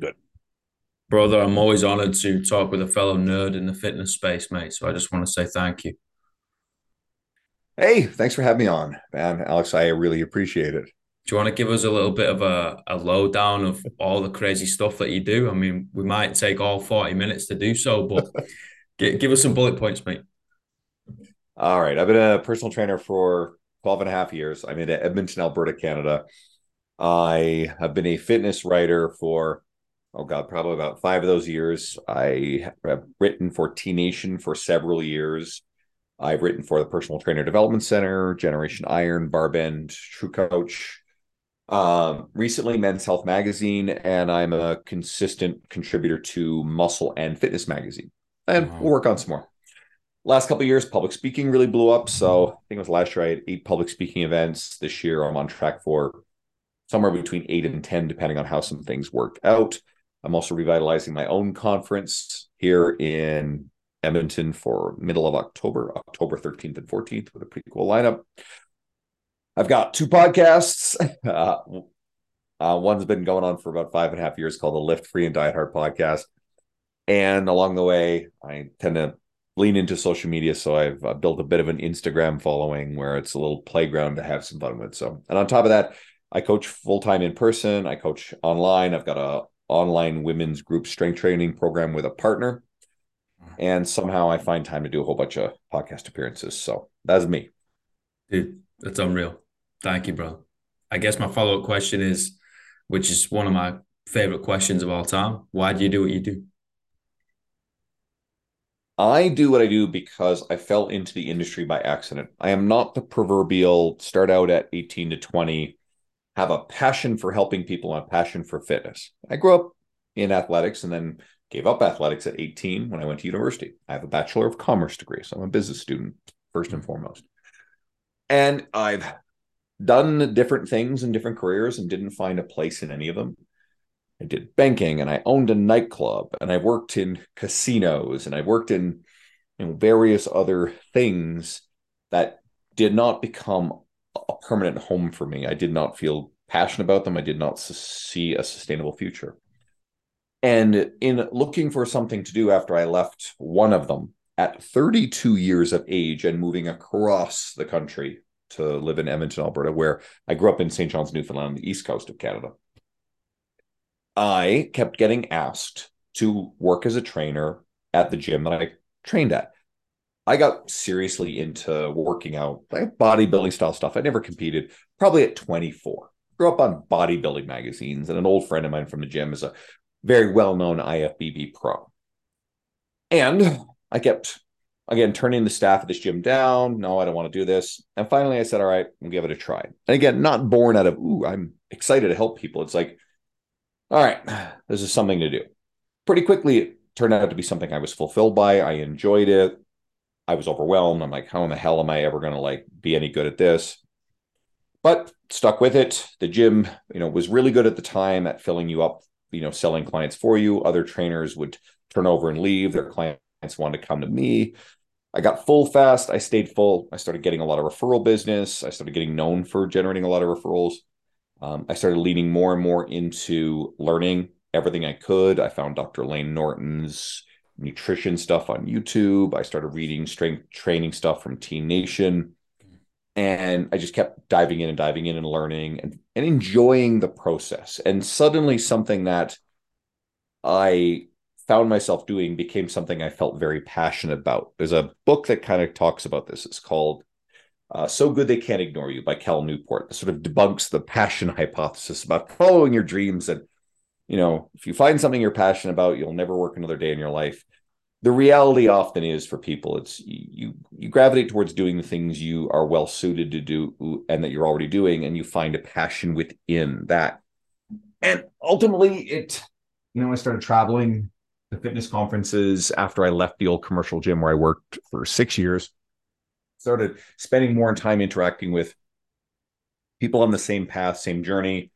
Good. Brother, I'm always honored to talk with a fellow nerd in the fitness space, mate. So I just want to say thank you. Hey, thanks for having me on, man. Alex, I really appreciate it. Do you want to give us a little bit of a, a lowdown of all the crazy stuff that you do? I mean, we might take all 40 minutes to do so, but give, give us some bullet points, mate. All right. I've been a personal trainer for 12 and a half years. I'm in Edmonton, Alberta, Canada. I have been a fitness writer for oh god, probably about five of those years. I have written for T Nation for several years. I've written for the Personal Trainer Development Center, Generation Iron, Barbend, True Coach. Um, recently, Men's Health Magazine, and I'm a consistent contributor to Muscle and Fitness Magazine. And wow. we'll work on some more. Last couple years, public speaking really blew up. So I think it was last year I had eight public speaking events. This year, I'm on track for somewhere between eight and 10, depending on how some things work out. I'm also revitalizing my own conference here in Edmonton for middle of October, October 13th and 14th, with a pretty cool lineup. I've got two podcasts. Uh, uh, one's been going on for about five and a half years called the Lift Free and Diet Hard podcast. And along the way, I tend to lean into social media. So I've uh, built a bit of an Instagram following where it's a little playground to have some fun with. So, and on top of that, I coach full time in person. I coach online. I've got a online women's group strength training program with a partner. Mm-hmm. And somehow I find time to do a whole bunch of podcast appearances. So that's me. Dude, that's unreal. Thank you, bro. I guess my follow up question is, which is one of my favorite questions of all time. Why do you do what you do? I do what I do because I fell into the industry by accident. I am not the proverbial start out at 18 to 20 have a passion for helping people and a passion for fitness. I grew up in athletics and then gave up athletics at 18 when I went to university. I have a Bachelor of Commerce degree, so I'm a business student first and foremost. And I've done different things in different careers and didn't find a place in any of them. I did banking and I owned a nightclub and I worked in casinos and I worked in know, various other things that did not become permanent home for me. I did not feel passionate about them. I did not see a sustainable future. And in looking for something to do after I left one of them at 32 years of age and moving across the country to live in Edmonton, Alberta, where I grew up in St. John's, Newfoundland, on the east coast of Canada, I kept getting asked to work as a trainer at the gym that I trained at. I got seriously into working out, like bodybuilding style stuff. I never competed, probably at 24. Grew up on bodybuilding magazines, and an old friend of mine from the gym is a very well known IFBB pro. And I kept, again, turning the staff at this gym down. No, I don't want to do this. And finally, I said, all right, we'll give it a try. And again, not born out of, ooh, I'm excited to help people. It's like, all right, this is something to do. Pretty quickly, it turned out to be something I was fulfilled by. I enjoyed it. I was overwhelmed. I'm like, how in the hell am I ever going to like be any good at this? But stuck with it. The gym, you know, was really good at the time at filling you up, you know, selling clients for you. Other trainers would turn over and leave. Their clients wanted to come to me. I got full fast. I stayed full. I started getting a lot of referral business. I started getting known for generating a lot of referrals. Um, I started leaning more and more into learning everything I could. I found Dr. Layne Norton's nutrition stuff on YouTube. I started reading strength training stuff from T Nation. And I just kept diving in and diving in and learning and, and enjoying the process. And suddenly, something that I found myself doing became something I felt very passionate about. There's a book that kind of talks about this. It's called uh, So Good They Can't Ignore You by Cal Newport. It sort of debunks the passion hypothesis about following your dreams and you know, if you find something you're passionate about, you'll never work another day in your life. The reality often is for people, it's you you gravitate towards doing the things you are well suited to do and that you're already doing, and you find a passion within that. And ultimately, it you know, I started traveling to fitness conferences after I left the old commercial gym where I worked for six years. Started spending more time interacting with people on the same path, same journey,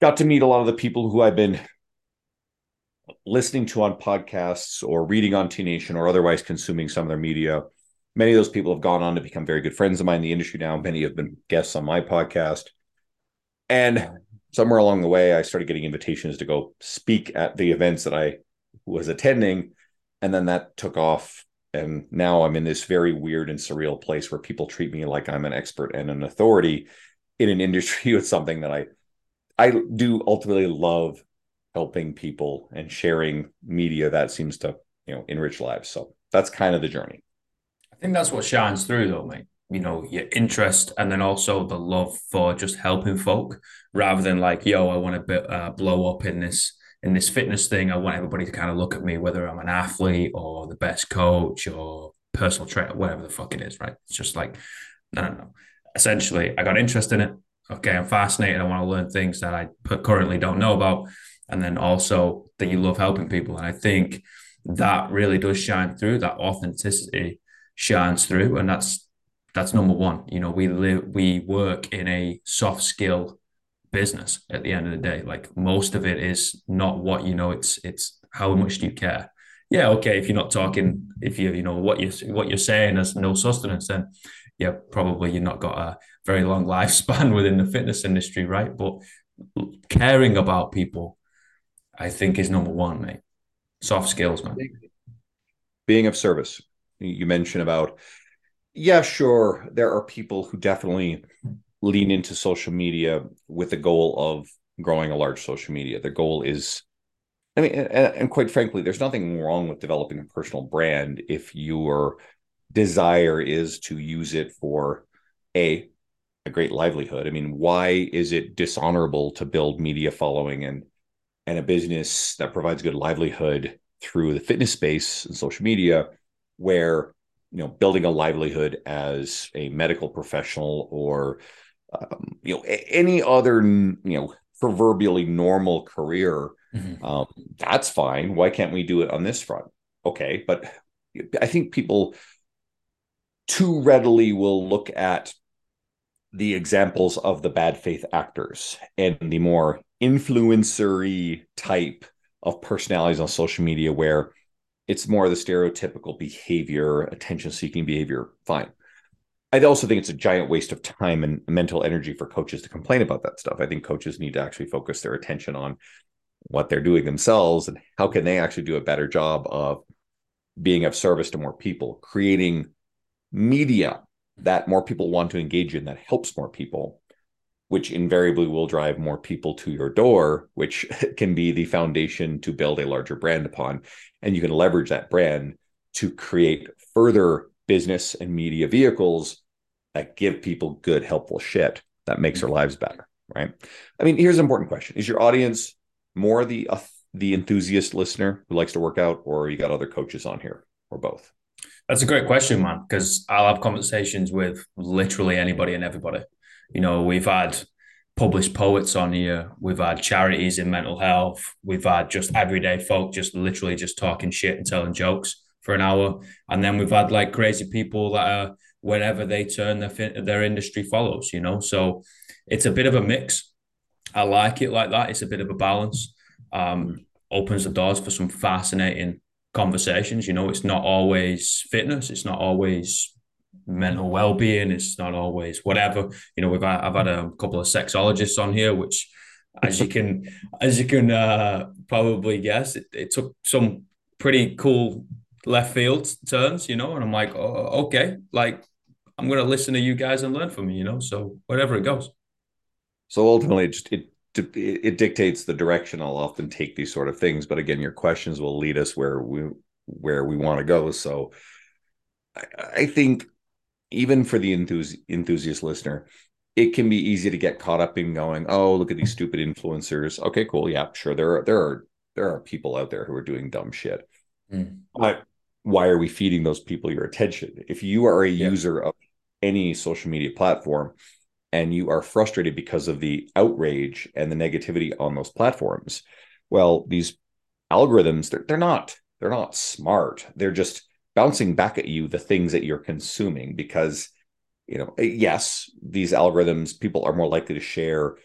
got to meet a lot of the people who I've been listening to on podcasts or reading on T Nation or otherwise consuming some of their media. Many of those people have gone on to become very good friends of mine in the industry now. Many have been guests on my podcast. And somewhere along the way, I started getting invitations to go speak at the events that I was attending. And then that took off. And now I'm in this very weird and surreal place where people treat me like I'm an expert and an authority in an industry with something that I I do ultimately love helping people and sharing media that seems to, you know, enrich lives. So that's kind of the journey. I think that's what shines through though, mate. You know your interest and then also the love for just helping folk rather than like yo i want to uh, blow up in this in this fitness thing. I want everybody to kind of look at me whether i'm an athlete or the best coach or personal trainer whatever the fuck it is right? It's just like no no no. Essentially i got interest in it okay i'm fascinated i want to learn things that i currently don't know about and then also that you love helping people and i think that really does shine through that authenticity shines through and that's that's number one. You know, we live, we work in a soft skill business at the end of the day. Like most of it is not what you know. It's it's how much do you care? Yeah, okay. If you're not talking, if you you know what you what you're saying has no sustenance, then yeah, probably you're not got a very long lifespan within the fitness industry, right? But caring about people, I think, is number one, mate. Soft skills, man. Being of service. You mentioned about yeah, sure. There are people who definitely lean into social media with the goal of growing a large social media. Their goal is, I mean, and, and quite frankly, there's nothing wrong with developing a personal brand if your desire is to use it for a a great livelihood. I mean, why is it dishonorable to build media following and and a business that provides good livelihood through the fitness space and social media where you know building a livelihood as a medical professional or um, you know any other you know proverbially normal career mm-hmm. um, that's fine why can't we do it on this front okay but i think people too readily will look at the examples of the bad faith actors and the more influencery type of personalities on social media where it's more of the stereotypical behavior, attention seeking behavior. Fine. I also think it's a giant waste of time and mental energy for coaches to complain about that stuff. I think coaches need to actually focus their attention on what they're doing themselves and how can they actually do a better job of being of service to more people, creating media that more people want to engage in that helps more people which invariably will drive more people to your door, which can be the foundation to build a larger brand upon. And you can leverage that brand to create further business and media vehicles that give people good, helpful shit that makes their lives better. Right. I mean, here's an important question Is your audience more the uh, the enthusiast listener who likes to work out, or you got other coaches on here, or both? That's a great question, man, because I'll have conversations with literally anybody and everybody. You know, we've had published poets on here, we've had charities in mental health, we've had just everyday folk just literally just talking shit and telling jokes for an hour, and then we've had like crazy people that are wherever they turn their their industry follows. You know, so it's a bit of a mix. I like it like that. It's a bit of a balance. Um, opens the doors for some fascinating conversations. You know, it's not always fitness. It's not always mental well-being it's not always whatever you know we've i've had a couple of sexologists on here which as you can as you can uh, probably guess it, it, took some pretty cool left field turns you know and i'm like oh, okay like i'm gonna listen to you guys and learn from you you know so whatever it goes so ultimately it just it it dictates the direction i'll often take these sort of things but again your questions will lead us where we where we want to go so I, I think even for the enthusi- enthusiast listener, it can be easy to get caught up in going, "Oh, look at these stupid influencers." Okay, cool. Yeah, sure. There are there are there are people out there who are doing dumb shit. Mm. But why are we feeding those people your attention? If you are a yeah. user of any social media platform and you are frustrated because of the outrage and the negativity on those platforms, well, these algorithms they're, they're not they're not smart. They're just bouncing back at you the things that you're consuming because you know eh, yes these algorithms people are more likely to share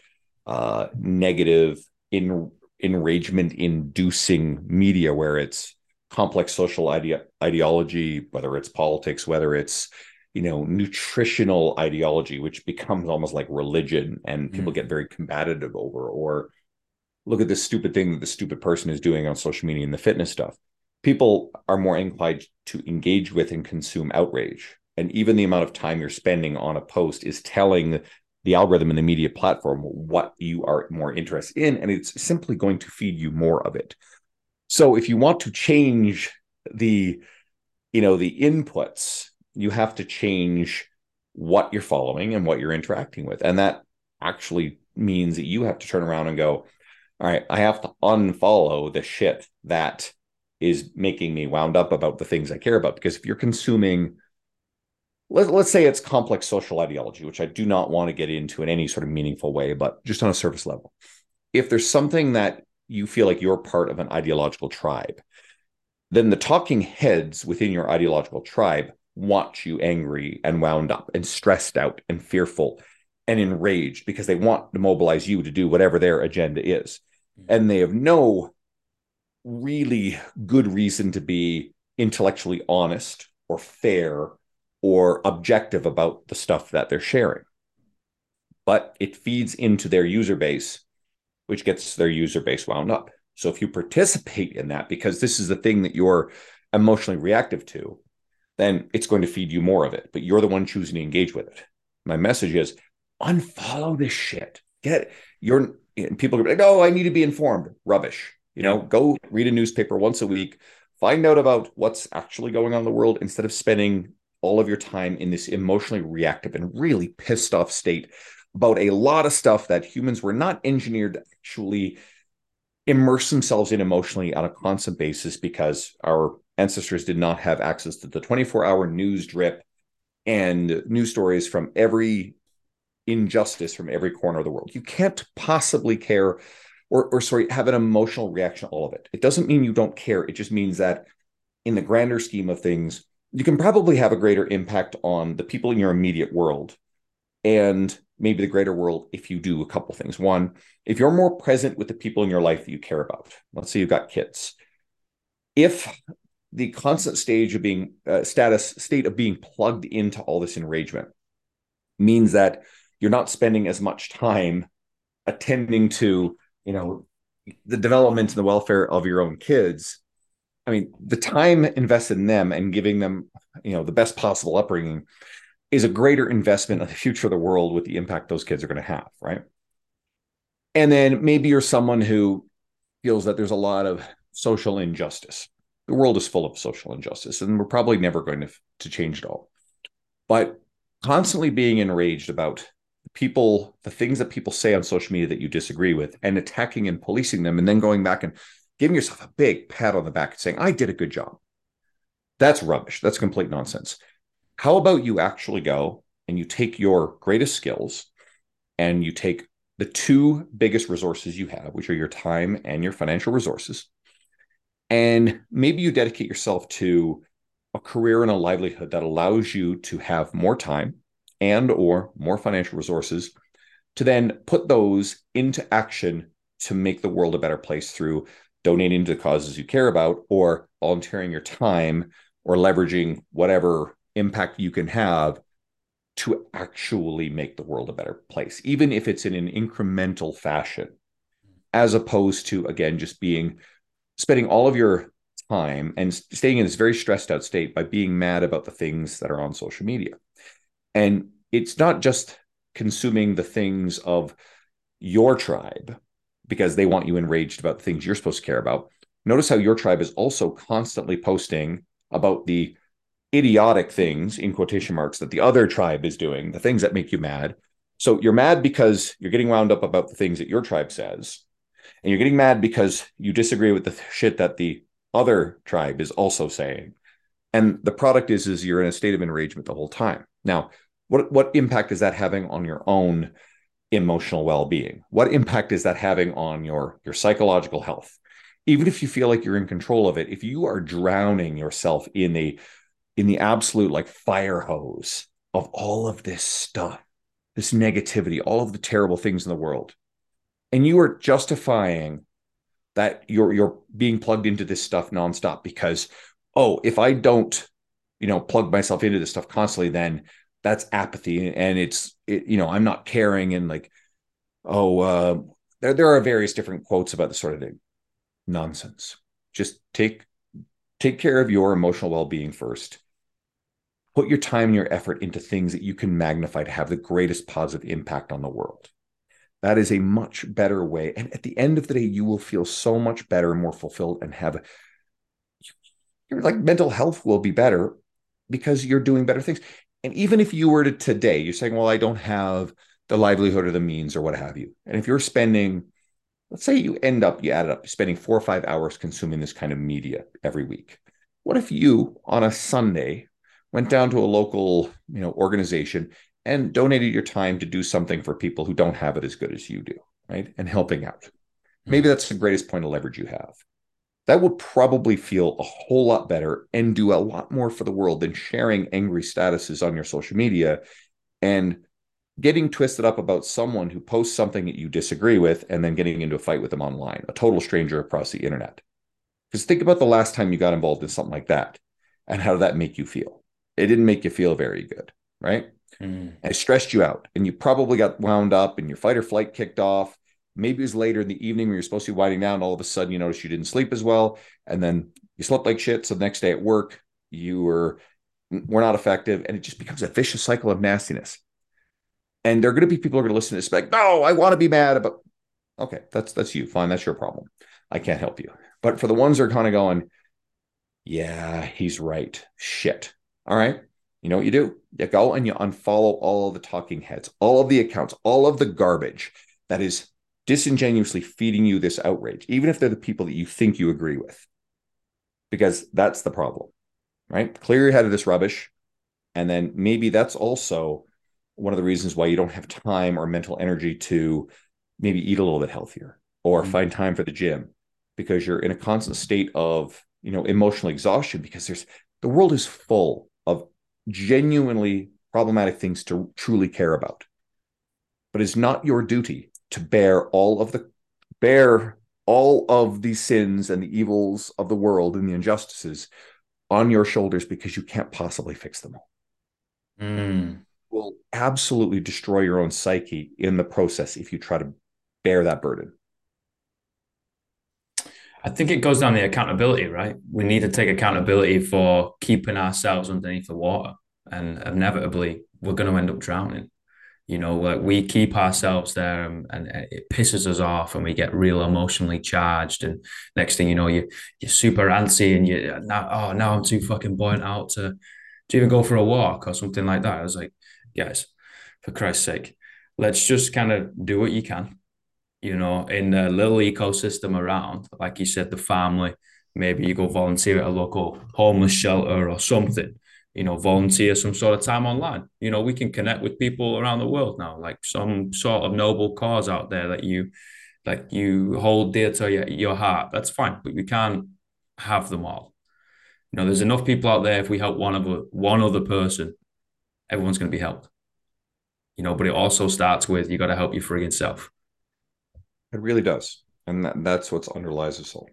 uh, negative in enragement inducing media where it's complex social ide- ideology whether it's politics whether it's you know nutritional ideology which becomes almost like religion and people mm. get very combative over or look at this stupid thing that the stupid person is doing on social media and the fitness stuff. People are more inclined to engage with and consume outrage. And even the amount of time you're spending on a post is telling the algorithm and the media platform what you are more interested in and it's simply going to feed you more of it. So if you want to change the you know the inputs you have to change what you're following and what you're interacting with. And that actually means that you have to turn around and go all right i have to unfollow the shit that is making me wound up about the things i care about. Because if you're consuming let, let's say it's complex social ideology which i do not want to get into in any sort of meaningful way but just on a surface level. If there's something that you feel like you're part of an ideological tribe then the talking heads within your ideological tribe want you angry and wound up and stressed out and fearful and enraged because they want to mobilize you to do whatever their agenda is. Mm-hmm. And they have no really good reason to be intellectually honest or fair or objective about the stuff that they're sharing. But it feeds into their user base, which gets their user base wound up. So if you participate in that because this is the thing that you're emotionally reactive to, then it's going to feed you more of it. But you're the one choosing to engage with it. My message is unfollow this shit. Get your people are like, oh, I need to be informed. Rubbish. You know, go read a newspaper once a week, find out about what's actually going on in the world instead of spending all of your time in this emotionally reactive and really pissed off state about a lot of stuff that humans were not engineered to actually immerse themselves in emotionally on a constant basis because our ancestors did not have access to the 24 hour news drip and news stories from every injustice from every corner of the world. You can't possibly care or, or sorry, have an emotional reaction to all of it. It doesn't mean you don't care. It just means that in the grander scheme of things, you can probably have a greater impact on the people in your immediate world and maybe the greater world if you do a couple things. One, if you're more present with the people in your life that you care about, let's say you've got kids. If the constant stage of being uh, status state of being plugged into all this enragement means that you're not spending as much time attending to you know the development and the welfare of your own kids. I mean the time invested in them and giving them you know the best possible upbringing is a greater investment in the future of the world with the impact those kids are going to have right? And then maybe you're someone who feels that there's a lot of social injustice the world is full of social injustice and we're probably never going to, to change it all. But constantly being enraged about people the things that people say on social media that you disagree with and attacking and policing them and then going back and giving yourself a big pat on the back and saying i did a good job. That's rubbish. That's complete nonsense. How about you actually go and you take your greatest skills and you take the two biggest resources you have which are your time and your financial resources and maybe you dedicate yourself to a career and a livelihood that allows you to have more time and or more financial resources to then put those into action to make the world a better place through donating to causes you care about or volunteering your time or leveraging whatever impact you can have to actually make the world a better place even if it's in an incremental fashion as opposed to again just being spending all of your time and staying in this very stressed out state by being mad about the things that are on social media. And it's not just consuming the things of your tribe because they want you enraged about the things you're supposed to care about. Notice how your tribe is also constantly posting about the idiotic things in quotation marks that the other tribe is doing, the things that make you mad. So you're mad because you're getting wound up about the things that your tribe says and you're getting mad because you disagree with the shit that the other tribe is also saying. And the product is is you're in a state of enragement the whole time. Now what what impact is that having on your own emotional well-being? What impact is that having on your your psychological health? Even if you feel like you're in control of it if you are drowning yourself in a in the absolute like fire hose of all of this stuff this negativity all of the terrible things in the world and you are justifying that you're you're being plugged into this stuff nonstop because oh if i don't you know, plug myself into this stuff constantly, then that's apathy. And it's, it, you know, I'm not caring and like, oh, uh, there, there are various different quotes about this sort of thing. Nonsense. Just take take care of your emotional well-being first. Put your time and your effort into things that you can magnify to have the greatest positive impact on the world. That is a much better way. And at the end of the day, you will feel so much better more fulfilled and have your like mental health will be better because you're doing better things. And even if you were to today, you're saying, well, I don't have the livelihood or the means or what have you. And if you're spending, let's say you end up, you add it up, spending four or five hours consuming this kind of media every week. What if you on a Sunday went down to a local, you know, organization and donated your time to do something for people who don't have it as good as you do, right? And helping out. Hmm. Maybe that's the greatest point of leverage you have. That would probably feel a whole lot better and do a lot more for the world than sharing angry statuses on your social media and getting twisted up about someone who posts something that you disagree with and then getting into a fight with them online, a total stranger across the internet. Because think about the last time you got involved in something like that and how did that make you feel? It didn't make you feel very good, right? Mm. Stressed you out and you probably got wound up and your fight or flight kicked off. Maybe it was later in the evening when you're supposed to be winding down. All of a sudden, you notice you didn't sleep as well. And then you slept like shit. So the next day at work, you were, were not effective. And it just becomes a vicious cycle of nastiness. And there are going to be people who are going to listen to this like, no, I want to be mad about. Okay, that's that's you. Fine, that's your problem. I can't help you. But for the ones that are kind of going, yeah, he's right. Shit. All right. You know what you do? You go and you unfollow all of the talking heads, all of the accounts, all of the garbage that is disingenuously feeding you this outrage, even if they're the people that you think you agree with. Because that's the problem, right? Clear your head of this rubbish. And then maybe that's also one of the reasons why you don't have time or mental energy to maybe eat a little bit healthier or mm-hmm. find time for the gym because you're in a constant state of you know emotional exhaustion because there's the world is full of genuinely problematic things to truly care about. But it's not your duty to bear all of the bear all of the sins and the evils of the world and the injustices on your shoulders because you can't possibly fix them all. Mm. Will absolutely destroy your own psyche in the process if you try to bear that burden. I think it goes down the accountability, right? We need to take accountability for keeping ourselves underneath the water and inevitably we're going to end up drowning. You know, like we keep ourselves there and, and, it pisses us off and we get real emotionally charged. And next thing you know, you, you're super antsy and you now, oh, now I'm too fucking burnt out to, to even go for a walk or something like that. I was like, guys, for Christ's sake, let's just kind of do what you can, you know, in the little ecosystem around. Like you said, the family, maybe you go volunteer at a local homeless shelter or something you know, volunteer some sort of time online. You know, we can connect with people around the world now, like some sort of noble cause out there that you like you hold dear to your, your heart. That's fine, but we can't have them all. You know, there's enough people out there. If we help one a, one other person, everyone's going to be helped. You know, but it also starts with you got to help your frigging self. It really does, and that, that's what underlies us all.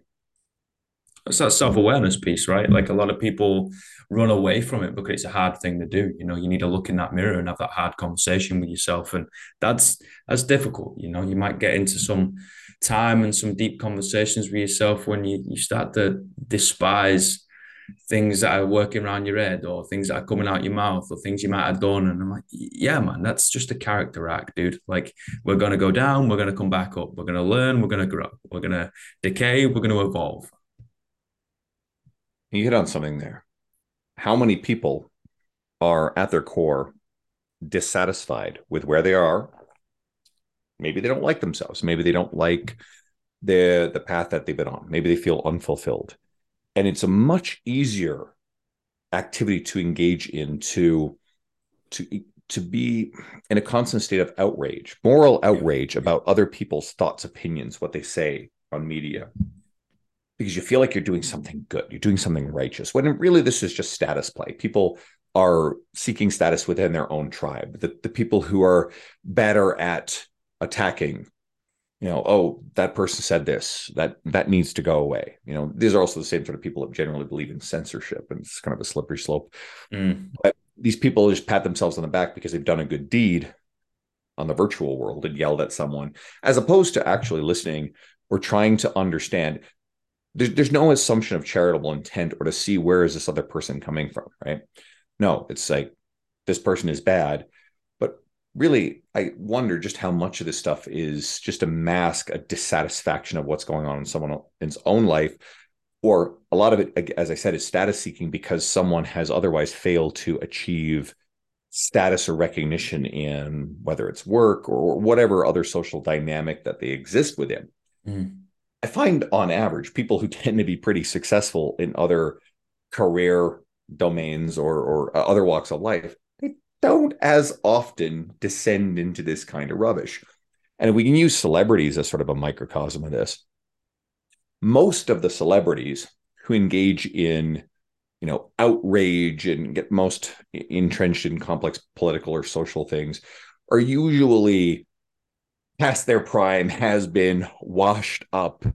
It's that self-awareness piece right? Like a lot of people run away from it because it's a hard thing to do. You know you need to look in that mirror and have that hard conversation with yourself. And that's that's difficult you know? You might get into some time and some deep conversations with yourself when you, you start to despise things that are working around your head or things that are coming out your mouth or things you might have done and i'm like yeah man that's just a character act dude like we're going to go down we're going to come back up we're going to learn we're going to grow we're going to decay we're going to evolve you hit on something there. How many people are at their core dissatisfied with where they are? Maybe they don't like themselves. Maybe they don't like the the path that they've been on. Maybe they feel unfulfilled. And it's a much easier activity to engage in to to to be in a constant state of outrage, moral outrage about other people's thoughts, opinions, what they say on media because you feel like you're doing something good, you're doing something righteous. When really this is just status play. People are seeking status within their own tribe. The, the people who are better at attacking you know, oh, that person said this, that that needs to go away. You know, these are also the same sort of people that generally believe in censorship, and it's kind of a slippery slope. Mm. But these people just pat themselves on the back because they've done a good deed on the virtual world and yelled at someone, as opposed to actually listening or trying to understand. There's, there's no assumption of charitable intent or to see where is this other person coming from, right? No, it's like this person is bad really i wonder just how much of this stuff is just a mask a dissatisfaction of what's going on in someone's own life or a lot of it as i said is status seeking because someone has otherwise failed to achieve status or recognition in whether it's work or whatever other social dynamic that they exist within mm. i find on average people who tend to be pretty successful in other career domains or or other walks of life don't as often descend into this kind of rubbish. And we can use celebrities as sort of a microcosm of this. Most of the celebrities who engage in, you know, outrage and get most entrenched in complex political or social things are usually past their prime, has been washed up,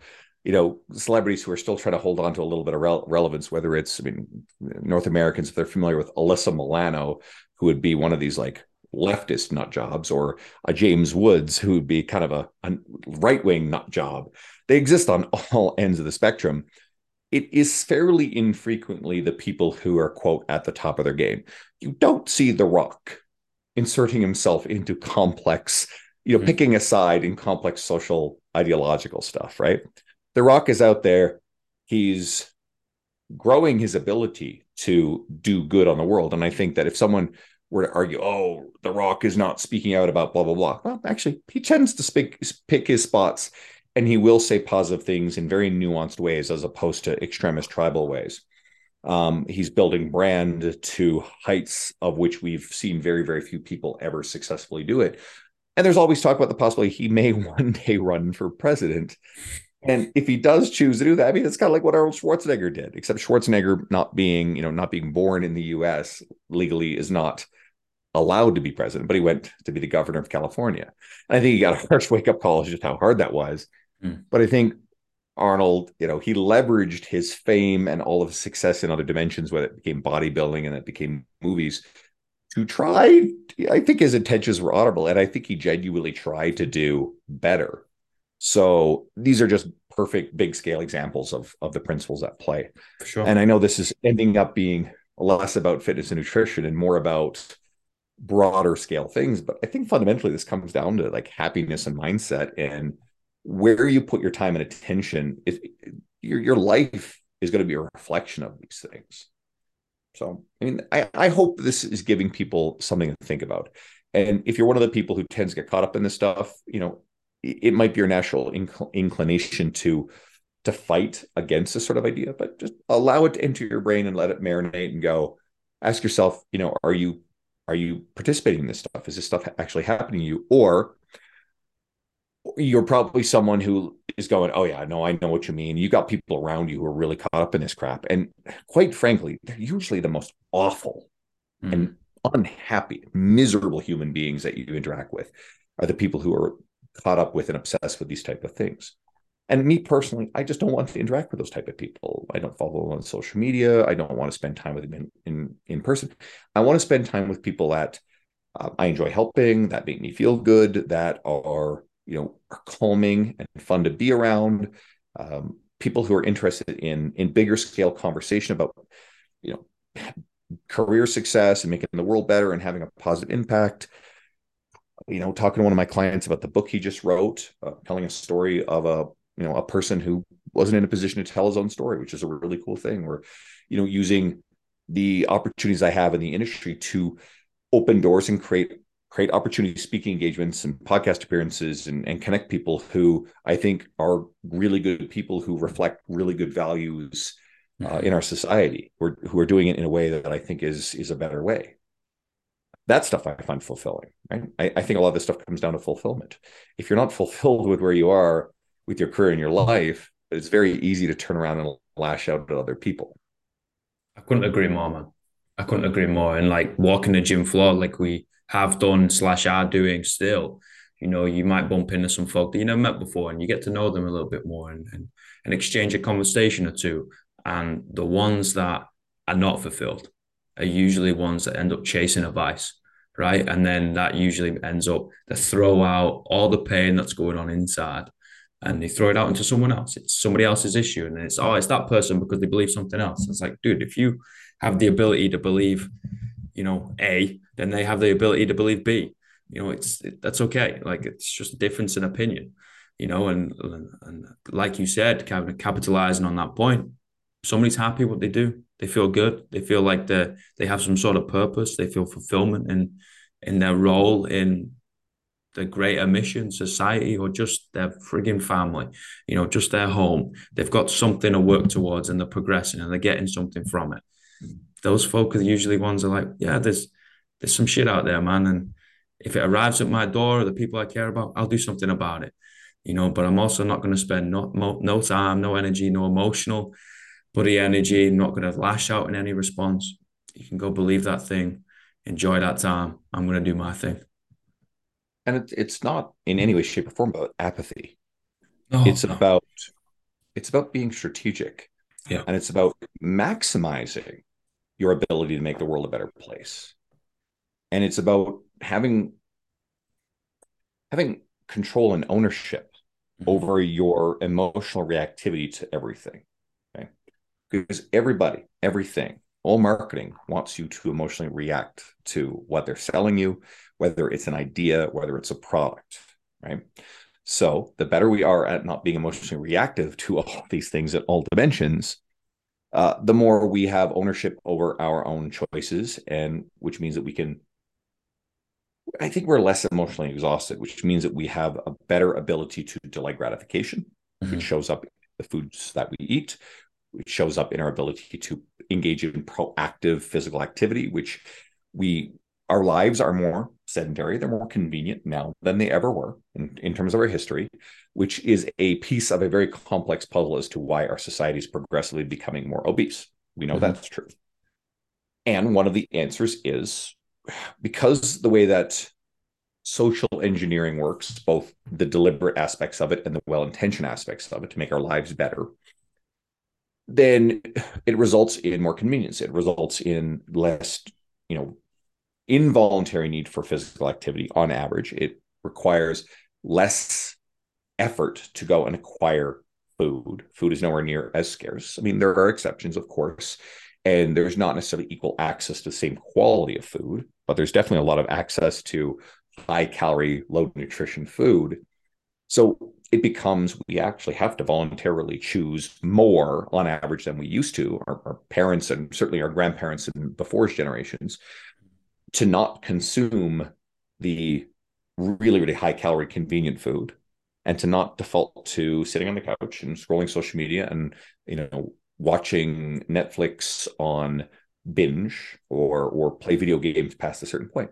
you know, celebrities who are still trying to hold on to a little bit of re- relevance, whether it's, I mean, North Americans, if they're familiar with Alyssa Milano, who would be one of these like leftist nut jobs, or a James Woods, who would be kind of a, a right wing nut job. They exist on all ends of the spectrum. It is fairly infrequently the people who are, quote, at the top of their game. You don't see The Rock inserting himself into complex, you know, mm-hmm. picking a side in complex social ideological stuff, right? The Rock is out there. He's growing his ability to do good on the world. And I think that if someone were to argue, oh, The Rock is not speaking out about blah, blah, blah, well, actually, he tends to speak, pick his spots and he will say positive things in very nuanced ways as opposed to extremist tribal ways. Um, he's building brand to heights of which we've seen very, very few people ever successfully do it. And there's always talk about the possibility he may one day run for president. And if he does choose to do that, I mean, it's kind of like what Arnold Schwarzenegger did, except Schwarzenegger not being, you know, not being born in the U.S. legally is not allowed to be president, but he went to be the governor of California. And I think he got a harsh wake up call just how hard that was. Mm. But I think Arnold, you know, he leveraged his fame and all of his success in other dimensions, whether it became bodybuilding and it became movies, to try. I think his intentions were honorable, and I think he genuinely tried to do better. So these are just perfect big scale examples of of the principles at play. Sure. And I know this is ending up being less about fitness and nutrition and more about broader scale things, but I think fundamentally this comes down to like happiness and mindset and where you put your time and attention. It, your your life is going to be a reflection of these things. So, I mean, I, I hope this is giving people something to think about. And if you're one of the people who tends to get caught up in this stuff, you know, it might be your natural inc- inclination to to fight against this sort of idea, but just allow it to enter your brain and let it marinate and go. Ask yourself, you know, are you are you participating in this stuff? Is this stuff actually happening to you? Or you're probably someone who is going, Oh yeah, no, I know what you mean. You got people around you who are really caught up in this crap. And quite frankly, they're usually the most awful mm. and unhappy, miserable human beings that you interact with are the people who are caught up with and obsessed with these type of things. And me personally, I just don't want to interact with those type of people. I don't follow them on social media. I don't want to spend time with them in in, in person. I want to spend time with people that uh, I enjoy helping, that make me feel good, that are you know are calming and fun to be around. Um, people who are interested in in bigger scale conversation about you know career success and making the world better and having a positive impact you know, talking to one of my clients about the book he just wrote, uh, telling a story of a, you know, a person who wasn't in a position to tell his own story, which is a really cool thing. Where, you know, using the opportunities I have in the industry to open doors and create create opportunity speaking engagements and podcast appearances and, and connect people who I think are really good people who reflect really good values uh, mm-hmm. in our society, who are, who are doing it in a way that I think is is a better way that stuff I find fulfilling. Right? I, I, think a lot of this stuff comes down to fulfillment. If you're not fulfilled with where you are with your career and your life, it's very easy to turn around and lash out at other people. I couldn't agree more, man. I couldn't agree more. And like walking the gym floor, like we have done slash are doing still, you know, you might bump into some folk that you never met before and you get to know them a little bit more and, and, and exchange a conversation or two. And the ones that are not fulfilled are usually ones that end up chasing a vice, right? And then that usually ends up they throw out all the pain that's going on inside and they throw it out into someone else. It's somebody else's issue. And it's, oh, it's that person because they believe something else. It's like, dude, if you have the ability to believe, you know, A, then they have the ability to believe B you know it's it, that's okay like it's just a difference in opinion you know and and, and like you said kind of capitalizing on that point somebody's happy what they do they feel good they feel like they they have some sort of purpose they feel fulfillment in in their role in the greater mission society or just their frigging family you know just their home they've got something to work towards and they're progressing and they're getting something from it mm-hmm. those folk are usually ones that are like yeah there's there's some shit out there man and if it arrives at my door, the people I care about, I'll do something about it. You know, but I'm also not going to spend no, no time, no energy, no emotional body energy, not going to lash out in any response. You can go believe that thing, enjoy that time. I'm going to do my thing. And it, it's not in any way, shape, or form about apathy. No, it's no. about it's about being strategic. Yeah. And it's about maximizing your ability to make the world a better place. And it's about having having control and ownership mm-hmm. over your emotional reactivity to everything. Okay. Because everybody, everything, all marketing wants you to emotionally react to what they're selling you, whether it's an idea, whether it's a product, right? So the better we are at not being emotionally reactive to all these things at all dimensions, uh, the more we have ownership over our own choices, and which means that we can I think we're less emotionally exhausted, which means that we have a better ability to delay gratification, mm-hmm. which shows up in the foods that we eat, which shows up in our ability to engage in proactive physical activity, which we our lives are more sedentary, they're more convenient now than they ever were in, in terms of our history, which is a piece of a very complex puzzle as to why our society is progressively becoming more obese. We know mm-hmm. that's true. And one of the answers is because the way that social engineering works, both the deliberate aspects of it and the well intentioned aspects of it to make our lives better, then it results in more convenience. It results in less, you know, involuntary need for physical activity on average. It requires less effort to go and acquire food. Food is nowhere near as scarce. I mean, there are exceptions, of course, and there's not necessarily equal access to the same quality of food but there's definitely a lot of access to high calorie, low nutrition food. So it becomes we actually have to voluntarily choose more on average than we used to. Our, our parents and certainly our grandparents and before's generations to not consume the really, really high calorie, convenient food and to not default to sitting on the couch and scrolling social media and, you know, watching Netflix on binge or or play video games past a certain point.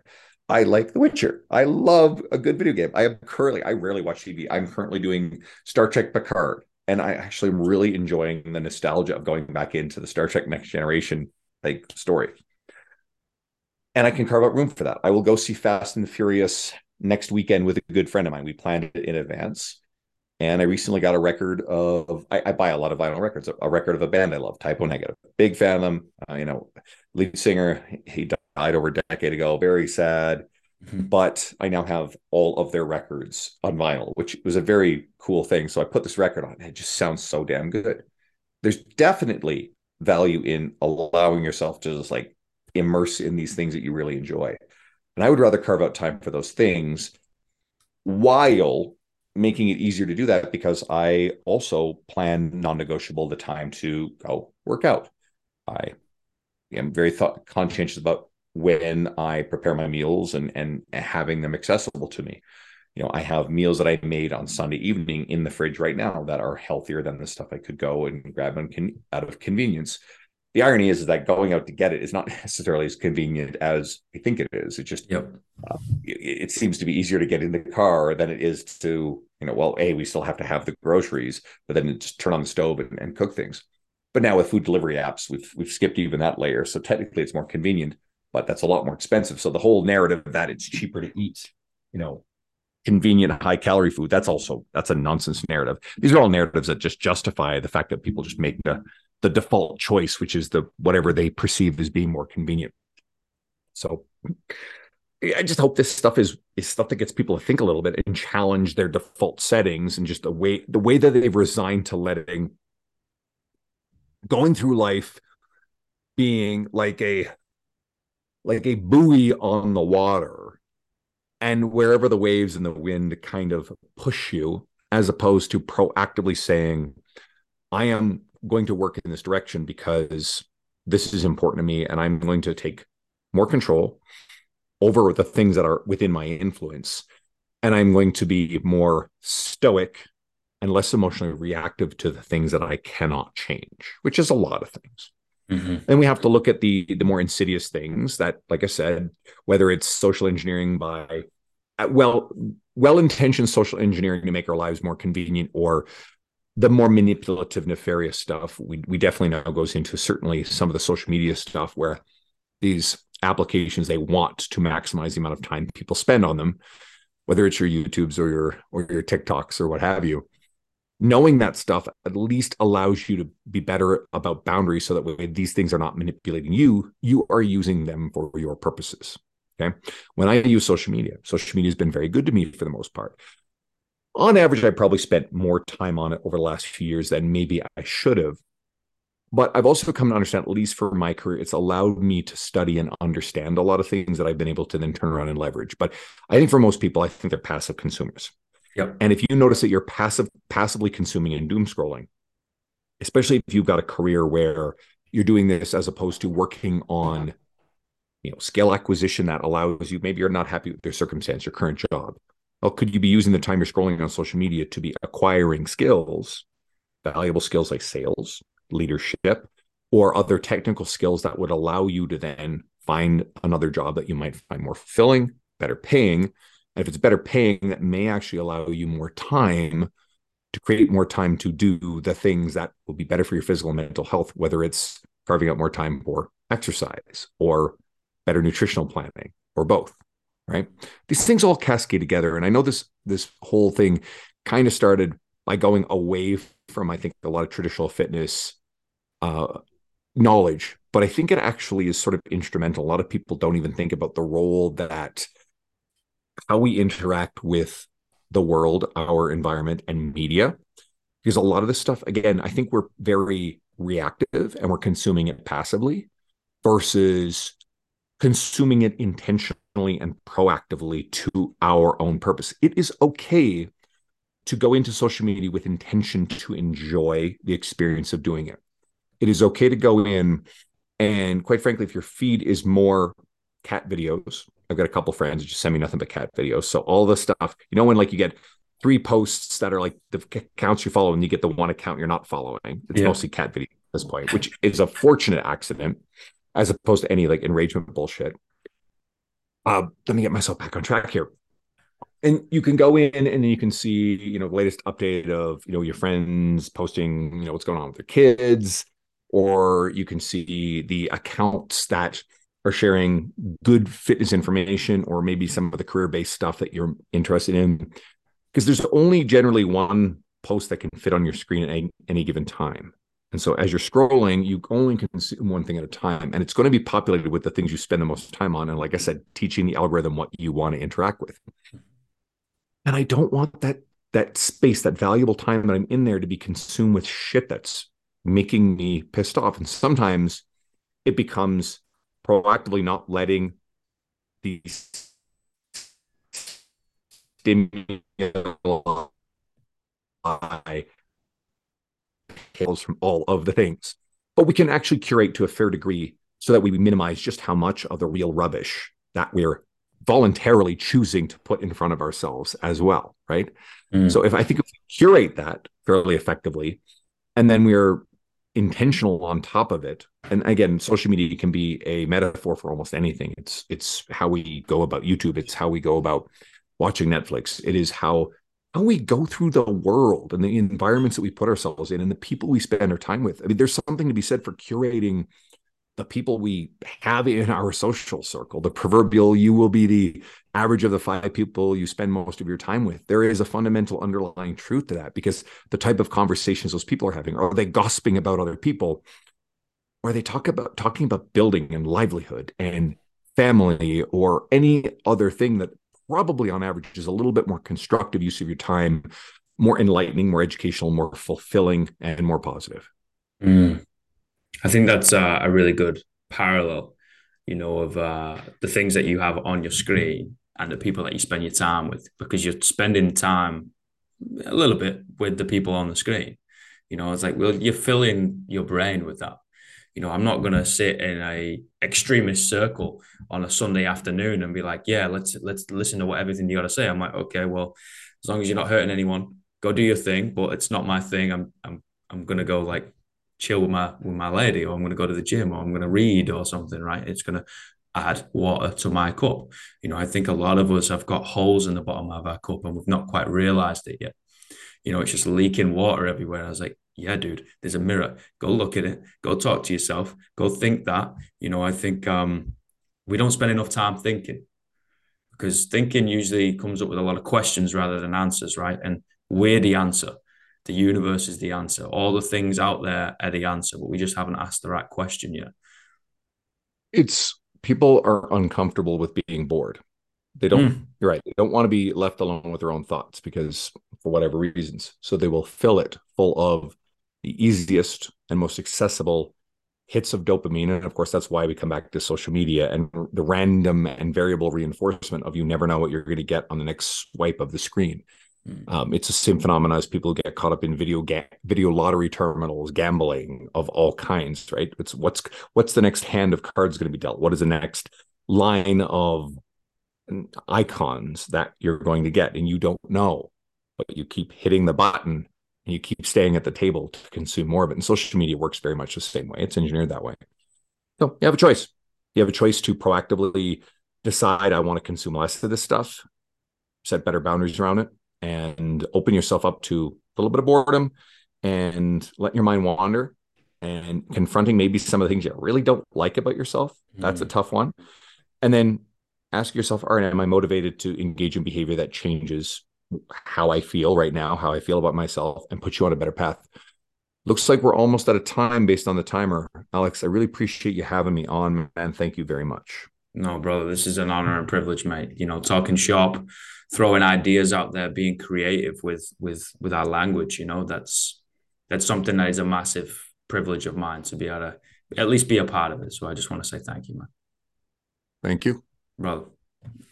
I like The Witcher. I love a good video game. I am currently, I rarely watch TV. I'm currently doing Star Trek Picard, and I actually am really enjoying the nostalgia of going back into the Star Trek Next Generation like story. And I can carve out room for that. I will go see Fast and Furious next weekend with a good friend of mine. We planned it in advance. And I recently got a record of, I, I, buy a lot of vinyl records, a record of a band I love, Type O Negative. Big fan of them. Uh, you know, lead singer, he died over a decade ago, very sad. Mm-hmm. But I now have all of their records on vinyl, which was a very cool thing. So I put this record on. It just sounds so damn good. There's definitely value in allowing yourself to just like immerse in these things that you really enjoy. And I would rather carve out time for those things while making it easier to do that because I also plan non-negotiable the time to go work out. I am very thought conscientious about when I prepare my meals and and having them accessible to me. You know, I have meals that I made on Sunday evening in the fridge right now that are healthier than the stuff I could go and grab them can out of convenience the irony is, is that going out to get it is not necessarily as convenient as I think it is. It just yep. uh, it, it, seems to be easier to get in the car than it is to you know. Well, a we still have to have the groceries, but then just turn on the stove and, and cook things. But now with food delivery apps, we've we've skipped even that layer. So technically, it's more convenient, but that's a lot more expensive. So the whole narrative that it's cheaper to eat, you know, convenient high calorie food that's also that's a nonsense narrative these are all narratives that just justify the fact that people just make the the default choice which is the whatever they perceive as being more convenient so i just hope this stuff is is stuff that gets people to think a little bit and challenge their default settings and just the way the way that they've resigned to letting going through life being like a like a buoy on the water and wherever the waves and the wind kind of push you as opposed to proactively saying i am going to work in this direction because this is important to me and i'm going to take more control over the things that are within my influence and i'm going to be more stoic and less emotionally reactive to the things that i cannot change which is a lot of things Mm-hmm. And we have to look at the the more insidious things that, like I said, whether it's social engineering by uh, well well intentioned social engineering to make our lives more convenient, or the more manipulative, nefarious stuff. We we definitely know goes into certainly some of the social media stuff where these applications they want to maximize the amount of time people spend on them, whether it's your YouTubes or your or your TikToks or what have you knowing that stuff at least allows you to be better about boundaries so that way these things are not manipulating you you are using them for your purposes okay? When i use social media social media has been very good to me for the most part. On average i probably spent more time on it over the last few years than maybe i should have but i've also come to understand at least for my career it's allowed me to study and understand a lot of things that i've been able to then turn around and leverage but i think for most people i think they're passive consumers Yep. And if you notice that you're passive, passively consuming and doom scrolling, especially if you've got a career where you're doing this as opposed to working on, you know, skill acquisition that allows you, maybe you're not happy with your circumstance, your current job. Well, could you be using the time you're scrolling on social media to be acquiring skills, valuable skills like sales, leadership, or other technical skills that would allow you to then find another job that you might find more fulfilling, better paying, and if it's better paying, that may actually allow you more time to create more time to do the things that will be better for your physical and mental health, whether it's carving out more time for exercise or better nutritional planning or both. Right. These things all cascade together. And I know this this whole thing kind of started by going away from, I think, a lot of traditional fitness uh, knowledge, but I think it actually is sort of instrumental. A lot of people don't even think about the role that how we interact with the world, our environment, and media. Because a lot of this stuff, again, I think we're very reactive and we're consuming it passively versus consuming it intentionally and proactively to our own purpose. It is okay to go into social media with intention to enjoy the experience of doing it. It is okay to go in and, quite frankly, if your feed is more cat videos I've got a couple friends who just send me nothing but cat videos. So all the stuff, you know, when like you get three posts that are like the accounts you follow and you get the one account you're not following. It's yeah. mostly cat video at this point, which is a fortunate accident as opposed to any like enragement bullshit. Uh, let me get myself back on track here. And you can go in and you can see, you know, the latest update of, you know, your friends posting, you know, what's going on with their kids, or you can see the accounts that are sharing good fitness information or maybe some of the career based stuff that you're interested in. Because there's only generally one post that can fit on your screen at any, any given time. And so as you're scrolling, you only consume one thing at a time. And it's going to be populated with the things you spend the most time on. And like I said, teaching the algorithm what you want to interact with. And I don't want that that space, that valuable time that I'm in there to be consumed with shit that's making me pissed off. And sometimes it becomes proactively not letting these stimuli from all of the things. But we can actually curate to a fair degree so that we minimize just how much of the real rubbish that we're voluntarily choosing to put in front of ourselves as well, right? Mm. So if I think if we curate that fairly effectively, and then we're intentional on top of it and again social media can be a metaphor for almost anything it's it's how we go about youtube it's how we go about watching netflix it is how how we go through the world and the environments that we put ourselves in and the people we spend our time with i mean there's something to be said for curating the people we have in our social circle, the proverbial you will be the average of the five people you spend most of your time with. There is a fundamental underlying truth to that because the type of conversations those people are having, are they gossiping about other people? Or are they talk about talking about building and livelihood and family or any other thing that probably on average is a little bit more constructive use of your time, more enlightening, more educational, more fulfilling, and more positive. Mm. I think that's uh, a really good parallel, you know, of uh, the things that you have on your screen and the people that you spend your time with, because you're spending time a little bit with the people on the screen. You know, it's like, well, you're filling your brain with that. You know, I'm not to sit in a extremist circle on a Sunday afternoon and be like, yeah, let's let's listen to what everything you got to say. I'm like, okay, well, as long as you're not hurting anyone, go do your thing. But it's not my thing. I'm I'm I'm gonna go like chill with my with my lady, or I'm going to go to the gym, or I'm going to read, or something. Right? It's going to add water to my cup. You know, I think a lot of us have got holes in the bottom of our cup, and we've not quite realized it yet. You know, it's just leaking water everywhere. I was like, yeah, dude, there's a mirror. Go look at it. Go talk to yourself. Go think that. You know, I think um, we don't spend enough time thinking because thinking usually comes up with a lot of questions rather than answers, right? And we're the answer the universe is the answer. All the things out there are the answer, but we just haven't asked the right question yet. It's people are uncomfortable with being bored. They don't, mm. you're right. They don't want to be left alone with their own thoughts because for whatever reasons. So they will fill it full of the easiest and most accessible hits of dopamine. And of course, that's why we come back to social media and the random and variable reinforcement of you never know what you're going to get on the next swipe of the screen. Hmm. Um, it's the same phenomenon as people get caught up in video ga- video lottery terminals, gambling of all kinds. Right? It's what's what's the next hand of cards going to be dealt? What is the next line of icons that you're going to get, and you don't know, but you keep hitting the button and you keep staying at the table to consume more of it. And social media works very much the same way. It's engineered that way. So you have a choice. You have a choice to proactively decide I want to consume less of this stuff, set better boundaries around it, and open yourself up to a little bit of boredom and let your mind wander and confronting maybe some of the things you really don't like about yourself. That's mm. a tough one. And then ask yourself, all right, am I motivated to engage in behavior that changes how I feel right now, how I feel about myself, and put you on a better path? Looks like we're almost out of time based on the timer. Alex, I really appreciate you having me on, man. Thank you very much. No, brother, this is an honor and privilege, mate. You know, talking shop throwing ideas out there, being creative with with with our language. You know, that's that's something that is a massive privilege of mine to be able to at least be a part of it. So I just want to say thank you, man. Thank you, brother.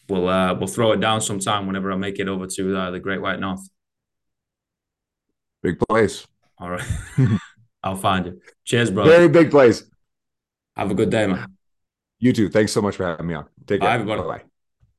We'll uh, we'll throw it down sometime whenever I make it over to uh, the Great White North. Big place. All right. I'll find you. Cheers, bro. Very big place. Have a good day, man. You too. Thanks so much for having me on. Take care. Bye, everybody. Bye-bye.